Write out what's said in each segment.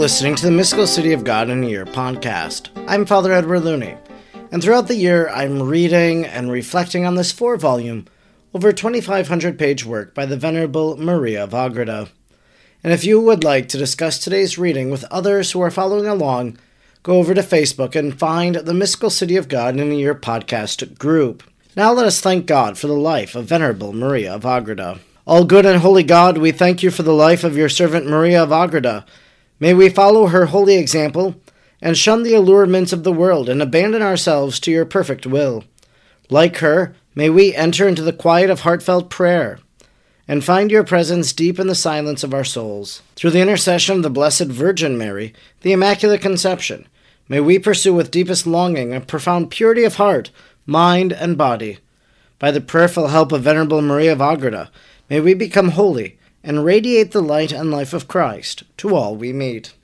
listening to the Mystical City of God in a Year podcast. I'm Father Edward Looney, and throughout the year I'm reading and reflecting on this four volume, over 2,500 page work by the Venerable Maria of Agreda. And if you would like to discuss today's reading with others who are following along, go over to Facebook and find the Mystical City of God in a Year podcast group. Now let us thank God for the life of Venerable Maria of Agreda. All good and holy God, we thank you for the life of your servant Maria of Agreda. May we follow her holy example and shun the allurements of the world and abandon ourselves to your perfect will. Like her, may we enter into the quiet of heartfelt prayer and find your presence deep in the silence of our souls. Through the intercession of the Blessed Virgin Mary, the Immaculate Conception, may we pursue with deepest longing a profound purity of heart, mind, and body. By the prayerful help of Venerable Maria of Agreda, may we become holy and radiate the light and life of Christ to all we meet.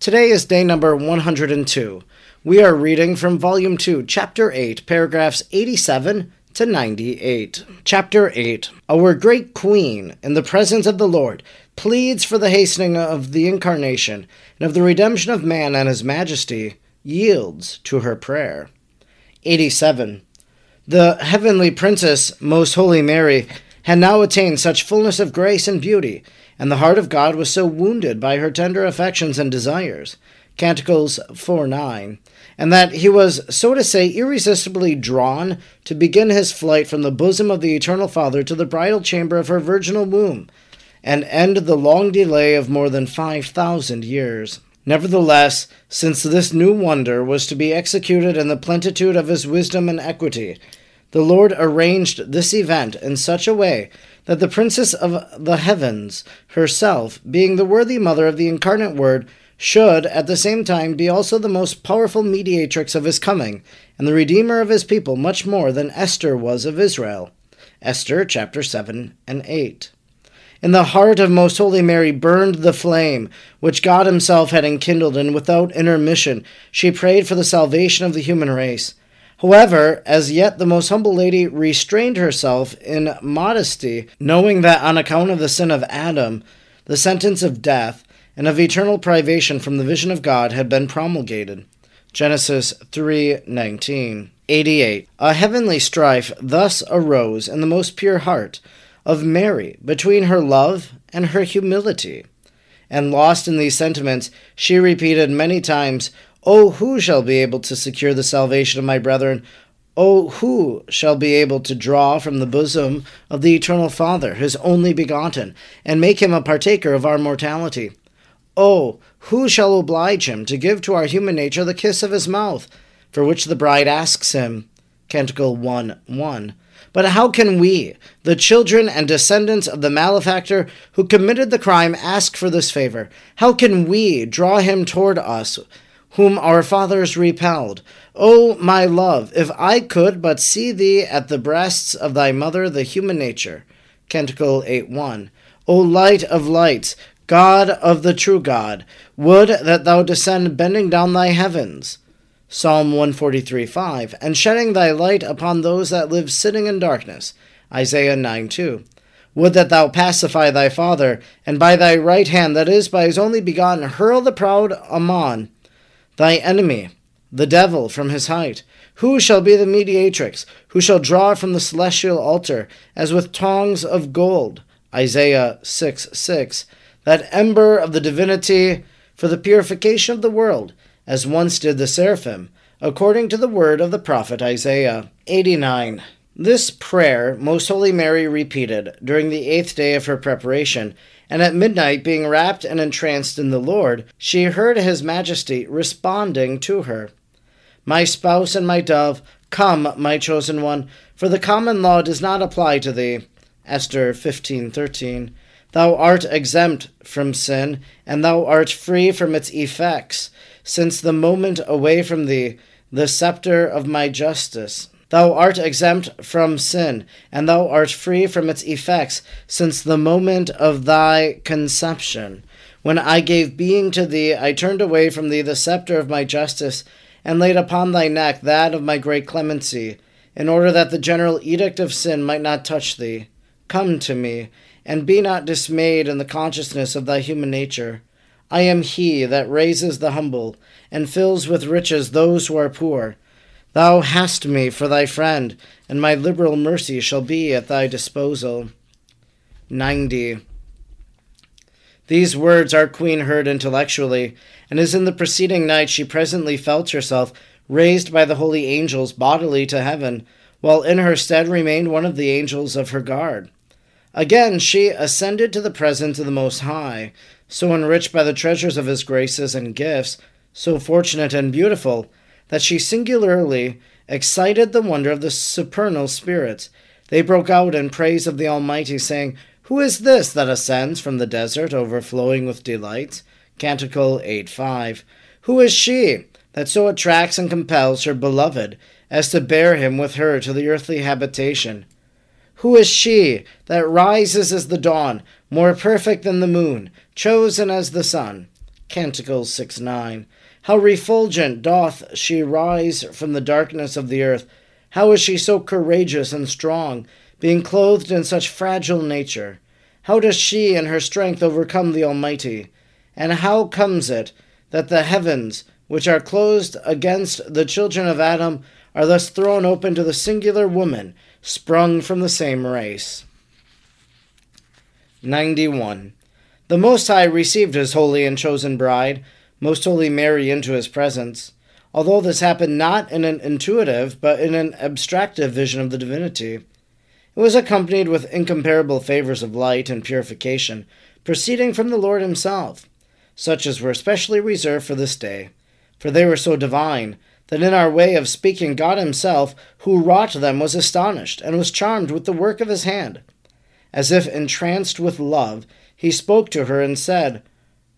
Today is day number 102. We are reading from Volume 2, Chapter 8, paragraphs 87 to 98. Chapter 8 Our great Queen, in the presence of the Lord, pleads for the hastening of the Incarnation and of the redemption of man, and His Majesty yields to her prayer. 87. The heavenly Princess, Most Holy Mary, had now attained such fullness of grace and beauty, and the heart of God was so wounded by her tender affections and desires. Canticles 4 9. And that he was, so to say, irresistibly drawn to begin his flight from the bosom of the Eternal Father to the bridal chamber of her virginal womb, and end the long delay of more than five thousand years. Nevertheless, since this new wonder was to be executed in the plenitude of his wisdom and equity, the Lord arranged this event in such a way that the Princess of the Heavens herself, being the worthy mother of the incarnate Word, should at the same time be also the most powerful mediatrix of his coming, and the Redeemer of his people much more than Esther was of Israel. Esther chapter 7 and 8. In the heart of Most Holy Mary burned the flame which God Himself had enkindled, and without intermission she prayed for the salvation of the human race. However, as yet the most humble lady restrained herself in modesty, knowing that on account of the sin of Adam, the sentence of death and of eternal privation from the vision of God had been promulgated. Genesis 3:19. 88. A heavenly strife thus arose in the most pure heart of Mary between her love and her humility. And lost in these sentiments, she repeated many times, Oh, who shall be able to secure the salvation of my brethren? Oh, who shall be able to draw from the bosom of the eternal Father, his only begotten, and make him a partaker of our mortality? Oh, who shall oblige him to give to our human nature the kiss of his mouth, for which the bride asks him? Canticle 1 1. But how can we, the children and descendants of the malefactor who committed the crime, ask for this favor? How can we draw him toward us? Whom our fathers repelled. O my love, if I could but see thee at the breasts of thy mother, the human nature. Canticle 8 1. O light of lights, God of the true God, would that thou descend bending down thy heavens. Psalm 143 5. And shedding thy light upon those that live sitting in darkness. Isaiah 9 2. Would that thou pacify thy father, and by thy right hand, that is, by his only begotten, hurl the proud Ammon thy enemy, the devil, from his height. Who shall be the mediatrix? Who shall draw from the celestial altar, as with tongs of gold? Isaiah 6 6. That ember of the divinity for the purification of the world, as once did the seraphim, according to the word of the prophet Isaiah. 89. This prayer Most Holy Mary repeated during the eighth day of her preparation and at midnight, being wrapped and entranced in the Lord, she heard his majesty responding to her My spouse and my dove, come, my chosen one, for the common law does not apply to thee. Esther 15:13 Thou art exempt from sin, and thou art free from its effects, since the moment away from thee the scepter of my justice. Thou art exempt from sin, and thou art free from its effects since the moment of thy conception. When I gave being to thee, I turned away from thee the scepter of my justice, and laid upon thy neck that of my great clemency, in order that the general edict of sin might not touch thee. Come to me, and be not dismayed in the consciousness of thy human nature. I am he that raises the humble, and fills with riches those who are poor. Thou hast me for thy friend, and my liberal mercy shall be at thy disposal. 90. These words our queen heard intellectually, and as in the preceding night she presently felt herself raised by the holy angels bodily to heaven, while in her stead remained one of the angels of her guard. Again she ascended to the presence of the Most High, so enriched by the treasures of his graces and gifts, so fortunate and beautiful, that she singularly excited the wonder of the supernal spirits. They broke out in praise of the Almighty, saying, Who is this that ascends from the desert, overflowing with delights? Canticle 8 5. Who is she that so attracts and compels her beloved as to bear him with her to the earthly habitation? Who is she that rises as the dawn, more perfect than the moon, chosen as the sun? Canticles 6 9. How refulgent doth she rise from the darkness of the earth! How is she so courageous and strong, being clothed in such fragile nature? How does she in her strength overcome the Almighty? And how comes it that the heavens, which are closed against the children of Adam, are thus thrown open to the singular woman, sprung from the same race? 91. The Most High received his holy and chosen bride most Holy Mary into his presence, although this happened not in an intuitive, but in an abstractive vision of the divinity. It was accompanied with incomparable favors of light and purification, proceeding from the Lord himself, such as were specially reserved for this day, for they were so divine that in our way of speaking God himself, who wrought them, was astonished, and was charmed with the work of his hand. As if entranced with love, he spoke to her and said,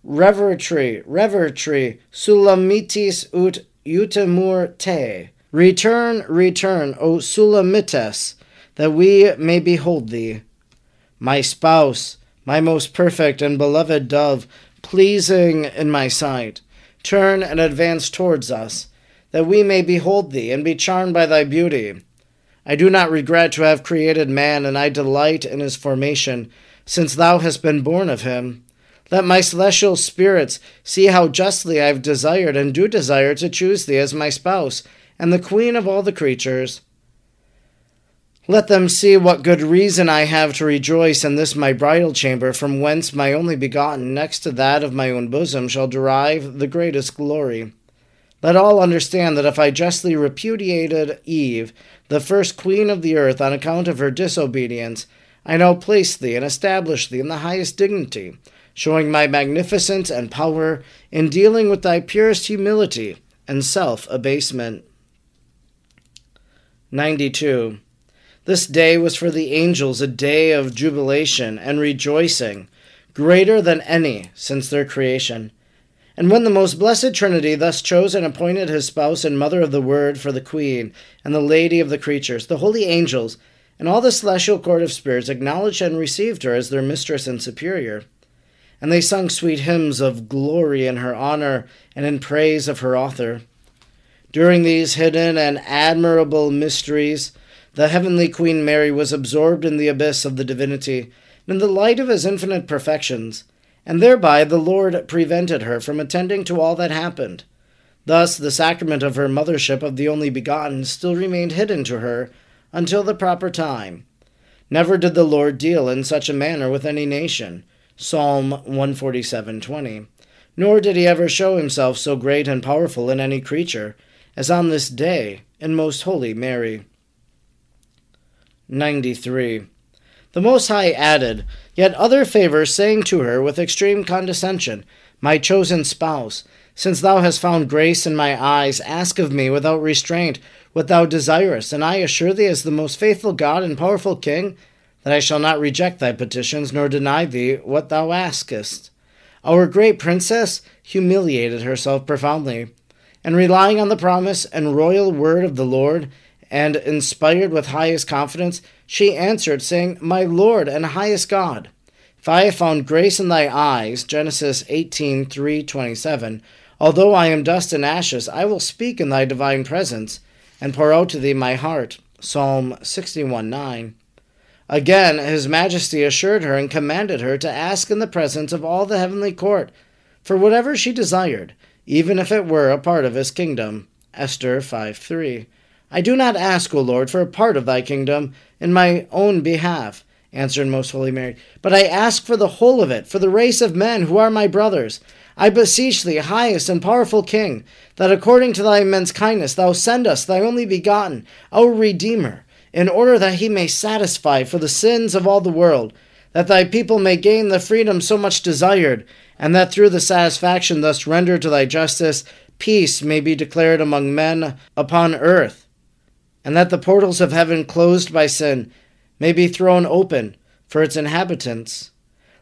revertere, revertere, sulamitis ut utemur te. Return, return, O Sulamites, that we may behold thee. My spouse, my most perfect and beloved dove, pleasing in my sight, turn and advance towards us, that we may behold thee and be charmed by thy beauty. I do not regret to have created man, and I delight in his formation, since thou hast been born of him. Let my celestial spirits see how justly I have desired and do desire to choose thee as my spouse, and the queen of all the creatures. Let them see what good reason I have to rejoice in this my bridal chamber, from whence my only begotten, next to that of my own bosom, shall derive the greatest glory. Let all understand that if I justly repudiated Eve, the first queen of the earth, on account of her disobedience, I now place thee and establish thee in the highest dignity showing my magnificence and power in dealing with thy purest humility and self abasement. 92. This day was for the angels a day of jubilation and rejoicing, greater than any since their creation. And when the most blessed Trinity thus chose and appointed his spouse and mother of the Word for the Queen and the Lady of the creatures, the holy angels and all the celestial court of spirits acknowledged and received her as their mistress and superior and they sung sweet hymns of glory in her honor and in praise of her author. During these hidden and admirable mysteries, the heavenly Queen Mary was absorbed in the abyss of the divinity, and in the light of his infinite perfections, and thereby the Lord prevented her from attending to all that happened. Thus, the sacrament of her mothership of the only begotten still remained hidden to her until the proper time. Never did the Lord deal in such a manner with any nation Psalm 147:20. Nor did he ever show himself so great and powerful in any creature as on this day in most holy Mary. 93. The Most High added yet other favors, saying to her with extreme condescension, My chosen spouse, since thou hast found grace in my eyes, ask of me without restraint what thou desirest, and I assure thee, as the most faithful God and powerful King, that I shall not reject thy petitions, nor deny thee what thou askest. Our great princess humiliated herself profoundly, and relying on the promise and royal word of the Lord, and inspired with highest confidence, she answered, saying, My Lord and highest God, if I have found grace in thy eyes, Genesis 18 27, although I am dust and ashes, I will speak in thy divine presence, and pour out to thee my heart. Psalm 61 9. Again, His Majesty assured her and commanded her to ask in the presence of all the heavenly court for whatever she desired, even if it were a part of his kingdom. Esther 5 3. I do not ask, O Lord, for a part of thy kingdom in my own behalf, answered Most Holy Mary, but I ask for the whole of it, for the race of men who are my brothers. I beseech thee, highest and powerful King, that according to thy immense kindness thou send us thy only begotten, our Redeemer, in order that he may satisfy for the sins of all the world, that thy people may gain the freedom so much desired, and that through the satisfaction thus rendered to thy justice, peace may be declared among men upon earth, and that the portals of heaven closed by sin may be thrown open for its inhabitants.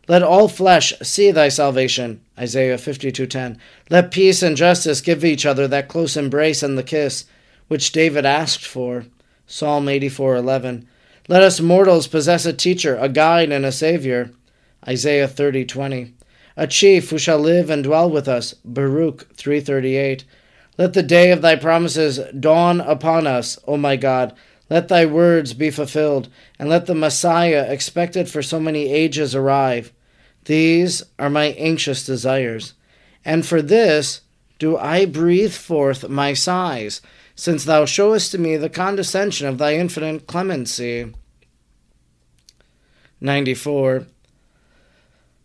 Let all flesh see thy salvation. Isaiah 52:10. Let peace and justice give each other that close embrace and the kiss which David asked for. Psalm 84:11. Let us mortals possess a teacher, a guide and a savior. Isaiah 30:20. A chief who shall live and dwell with us. Baruch 338. Let the day of thy promises dawn upon us, O my God. Let thy words be fulfilled, and let the Messiah expected for so many ages arrive. These are my anxious desires, and for this do I breathe forth my sighs, since thou showest to me the condescension of thy infinite clemency. 94.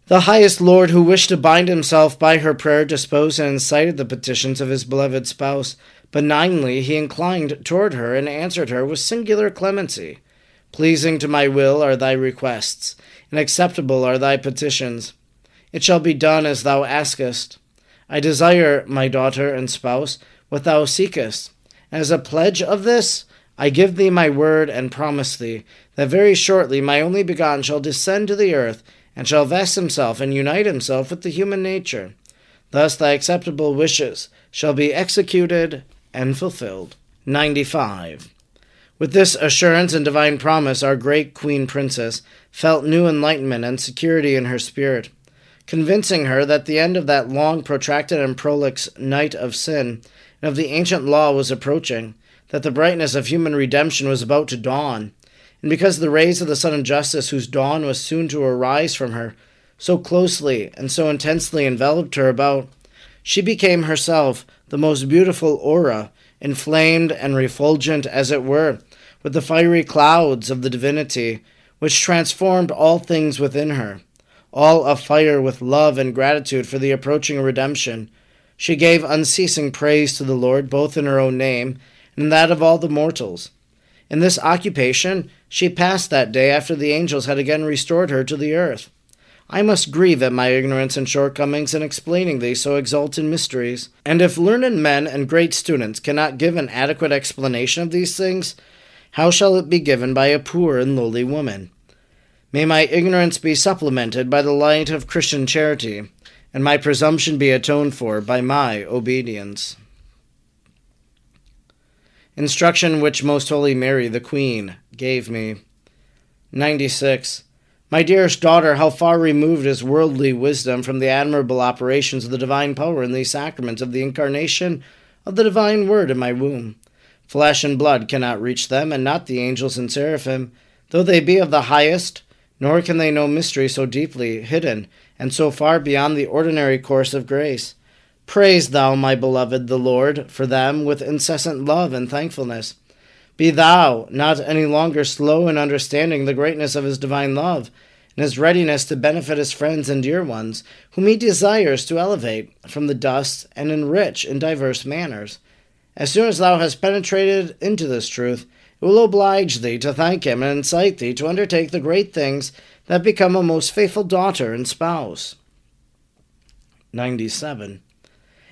The highest Lord, who wished to bind himself by her prayer, disposed and incited the petitions of his beloved spouse. Benignly he inclined toward her and answered her with singular clemency. Pleasing to my will are thy requests, and acceptable are thy petitions. It shall be done as thou askest. I desire, my daughter and spouse, what thou seekest. As a pledge of this, I give thee my word and promise thee that very shortly my only begotten shall descend to the earth and shall vest himself and unite himself with the human nature. Thus thy acceptable wishes shall be executed and fulfilled. 95. With this assurance and divine promise, our great Queen Princess felt new enlightenment and security in her spirit, convincing her that the end of that long, protracted, and prolix night of sin and of the ancient law was approaching, that the brightness of human redemption was about to dawn, and because the rays of the sun of justice, whose dawn was soon to arise from her, so closely and so intensely enveloped her about, she became herself the most beautiful aura, inflamed and refulgent, as it were, with the fiery clouds of the divinity, which transformed all things within her, all afire with love and gratitude for the approaching redemption. She gave unceasing praise to the Lord, both in her own name and that of all the mortals. In this occupation she passed that day after the angels had again restored her to the earth. I must grieve at my ignorance and shortcomings in explaining these so exalted mysteries. And if learned men and great students cannot give an adequate explanation of these things, how shall it be given by a poor and lowly woman? May my ignorance be supplemented by the light of Christian charity, and my presumption be atoned for by my obedience. Instruction which Most Holy Mary, the Queen, gave me. 96. My dearest daughter, how far removed is worldly wisdom from the admirable operations of the divine power in these sacraments of the incarnation of the divine word in my womb. Flesh and blood cannot reach them, and not the angels and seraphim, though they be of the highest, nor can they know mystery so deeply hidden and so far beyond the ordinary course of grace. Praise thou, my beloved, the Lord, for them with incessant love and thankfulness. Be thou not any longer slow in understanding the greatness of his divine love, and his readiness to benefit his friends and dear ones, whom he desires to elevate from the dust and enrich in diverse manners. As soon as thou hast penetrated into this truth, will oblige thee to thank him and incite thee to undertake the great things that become a most faithful daughter and spouse. 97.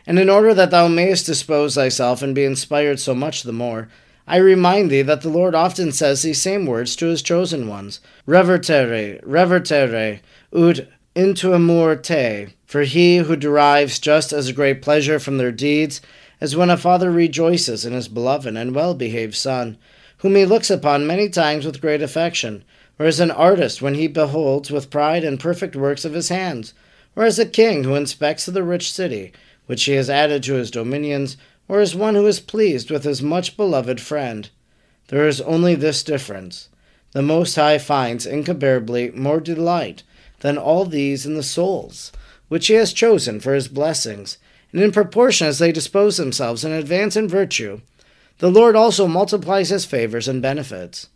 And in order that thou mayest dispose thyself and be inspired so much the more, I remind thee that the Lord often says these same words to his chosen ones Revertere, revertere, ut intuamur te. For he who derives just as great pleasure from their deeds as when a father rejoices in his beloved and well behaved son, whom he looks upon many times with great affection, or as an artist when he beholds with pride and perfect works of his hands, or as a king who inspects the rich city, which he has added to his dominions, or as one who is pleased with his much beloved friend. There is only this difference. The Most High finds incomparably more delight than all these in the souls which he has chosen for his blessings, and in proportion as they dispose themselves and advance in virtue, the Lord also multiplies his favors and benefits.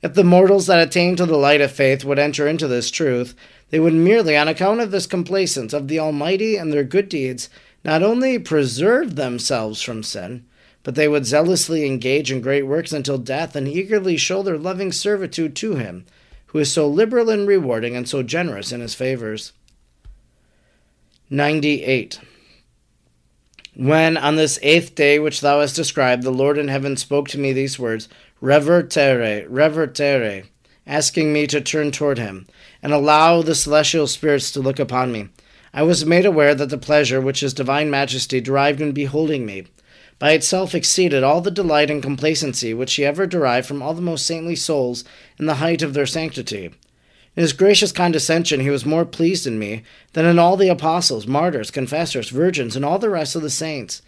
If the mortals that attain to the light of faith would enter into this truth, they would merely, on account of this complacence of the Almighty and their good deeds, not only preserve themselves from sin, but they would zealously engage in great works until death and eagerly show their loving servitude to Him, who is so liberal in rewarding and so generous in His favors. 98. When on this eighth day which thou hast described, the Lord in heaven spoke to me these words, Revertere, revertere, asking me to turn toward him, and allow the celestial spirits to look upon me. I was made aware that the pleasure which his divine majesty derived in beholding me, by itself exceeded all the delight and complacency which he ever derived from all the most saintly souls in the height of their sanctity. In his gracious condescension he was more pleased in me than in all the apostles, martyrs, confessors, virgins, and all the rest of the saints.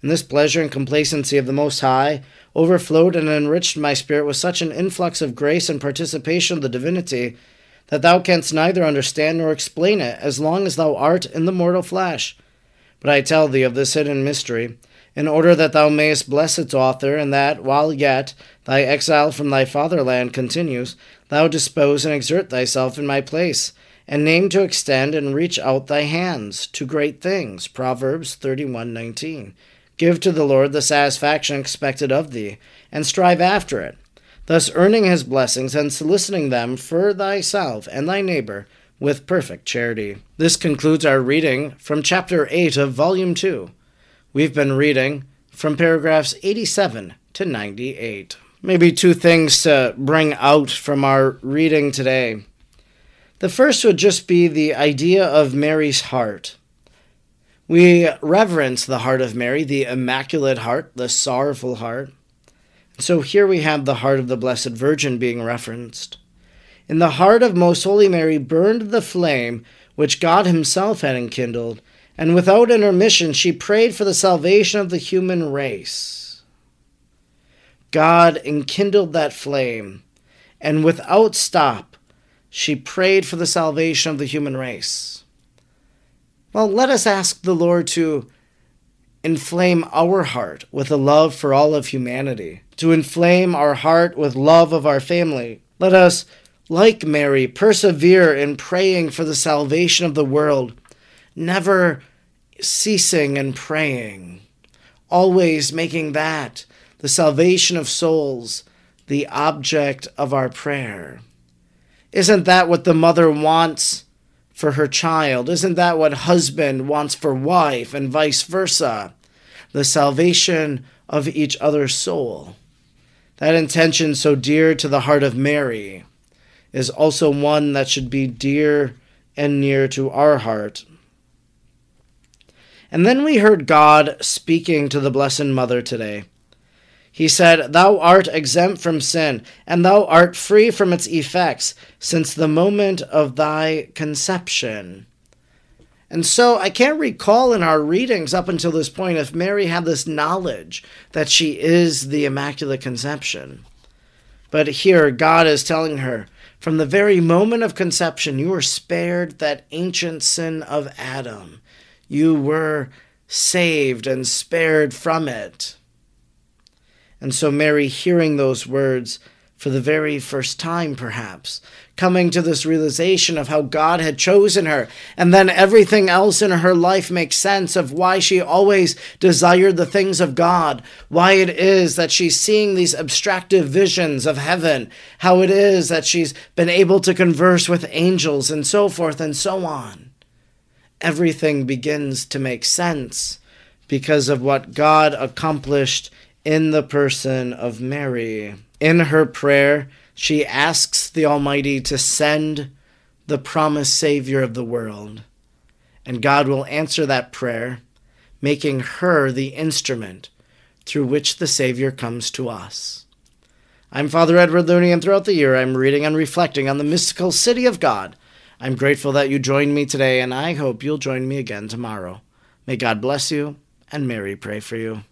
And this pleasure and complacency of the Most High overflowed and enriched my spirit with such an influx of grace and participation of the divinity that thou canst neither understand nor explain it as long as thou art in the mortal flesh. But I tell thee of this hidden mystery, in order that thou mayest bless its author, and that, while yet thy exile from thy fatherland continues, thou dispose and exert thyself in my place, and name to extend and reach out thy hands to great things. Proverbs 31:19. Give to the Lord the satisfaction expected of thee, and strive after it, thus earning his blessings and soliciting them for thyself and thy neighbor with perfect charity. This concludes our reading from chapter 8 of volume 2. We've been reading from paragraphs 87 to 98. Maybe two things to bring out from our reading today. The first would just be the idea of Mary's heart. We reverence the heart of Mary, the immaculate heart, the sorrowful heart. So here we have the heart of the Blessed Virgin being referenced. In the heart of Most Holy Mary burned the flame which God Himself had enkindled, and without intermission she prayed for the salvation of the human race. God enkindled that flame, and without stop she prayed for the salvation of the human race. Well, let us ask the Lord to inflame our heart with a love for all of humanity, to inflame our heart with love of our family. Let us, like Mary, persevere in praying for the salvation of the world, never ceasing in praying, always making that, the salvation of souls, the object of our prayer. Isn't that what the mother wants? for her child? Isn't that what husband wants for wife and vice versa? The salvation of each other's soul. That intention, so dear to the heart of Mary, is also one that should be dear and near to our heart. And then we heard God speaking to the Blessed Mother today. He said, Thou art exempt from sin, and thou art free from its effects since the moment of thy conception. And so I can't recall in our readings up until this point if Mary had this knowledge that she is the Immaculate Conception. But here God is telling her, from the very moment of conception, you were spared that ancient sin of Adam. You were saved and spared from it. And so Mary, hearing those words for the very first time, perhaps, coming to this realization of how God had chosen her, and then everything else in her life makes sense of why she always desired the things of God, why it is that she's seeing these abstractive visions of heaven, how it is that she's been able to converse with angels, and so forth and so on. Everything begins to make sense because of what God accomplished in the person of Mary. In her prayer, she asks the Almighty to send the promised Savior of the world. And God will answer that prayer, making her the instrument through which the Savior comes to us. I'm Father Edward Looney, and throughout the year I'm reading and reflecting on the mystical city of God. I'm grateful that you joined me today, and I hope you'll join me again tomorrow. May God bless you, and Mary pray for you.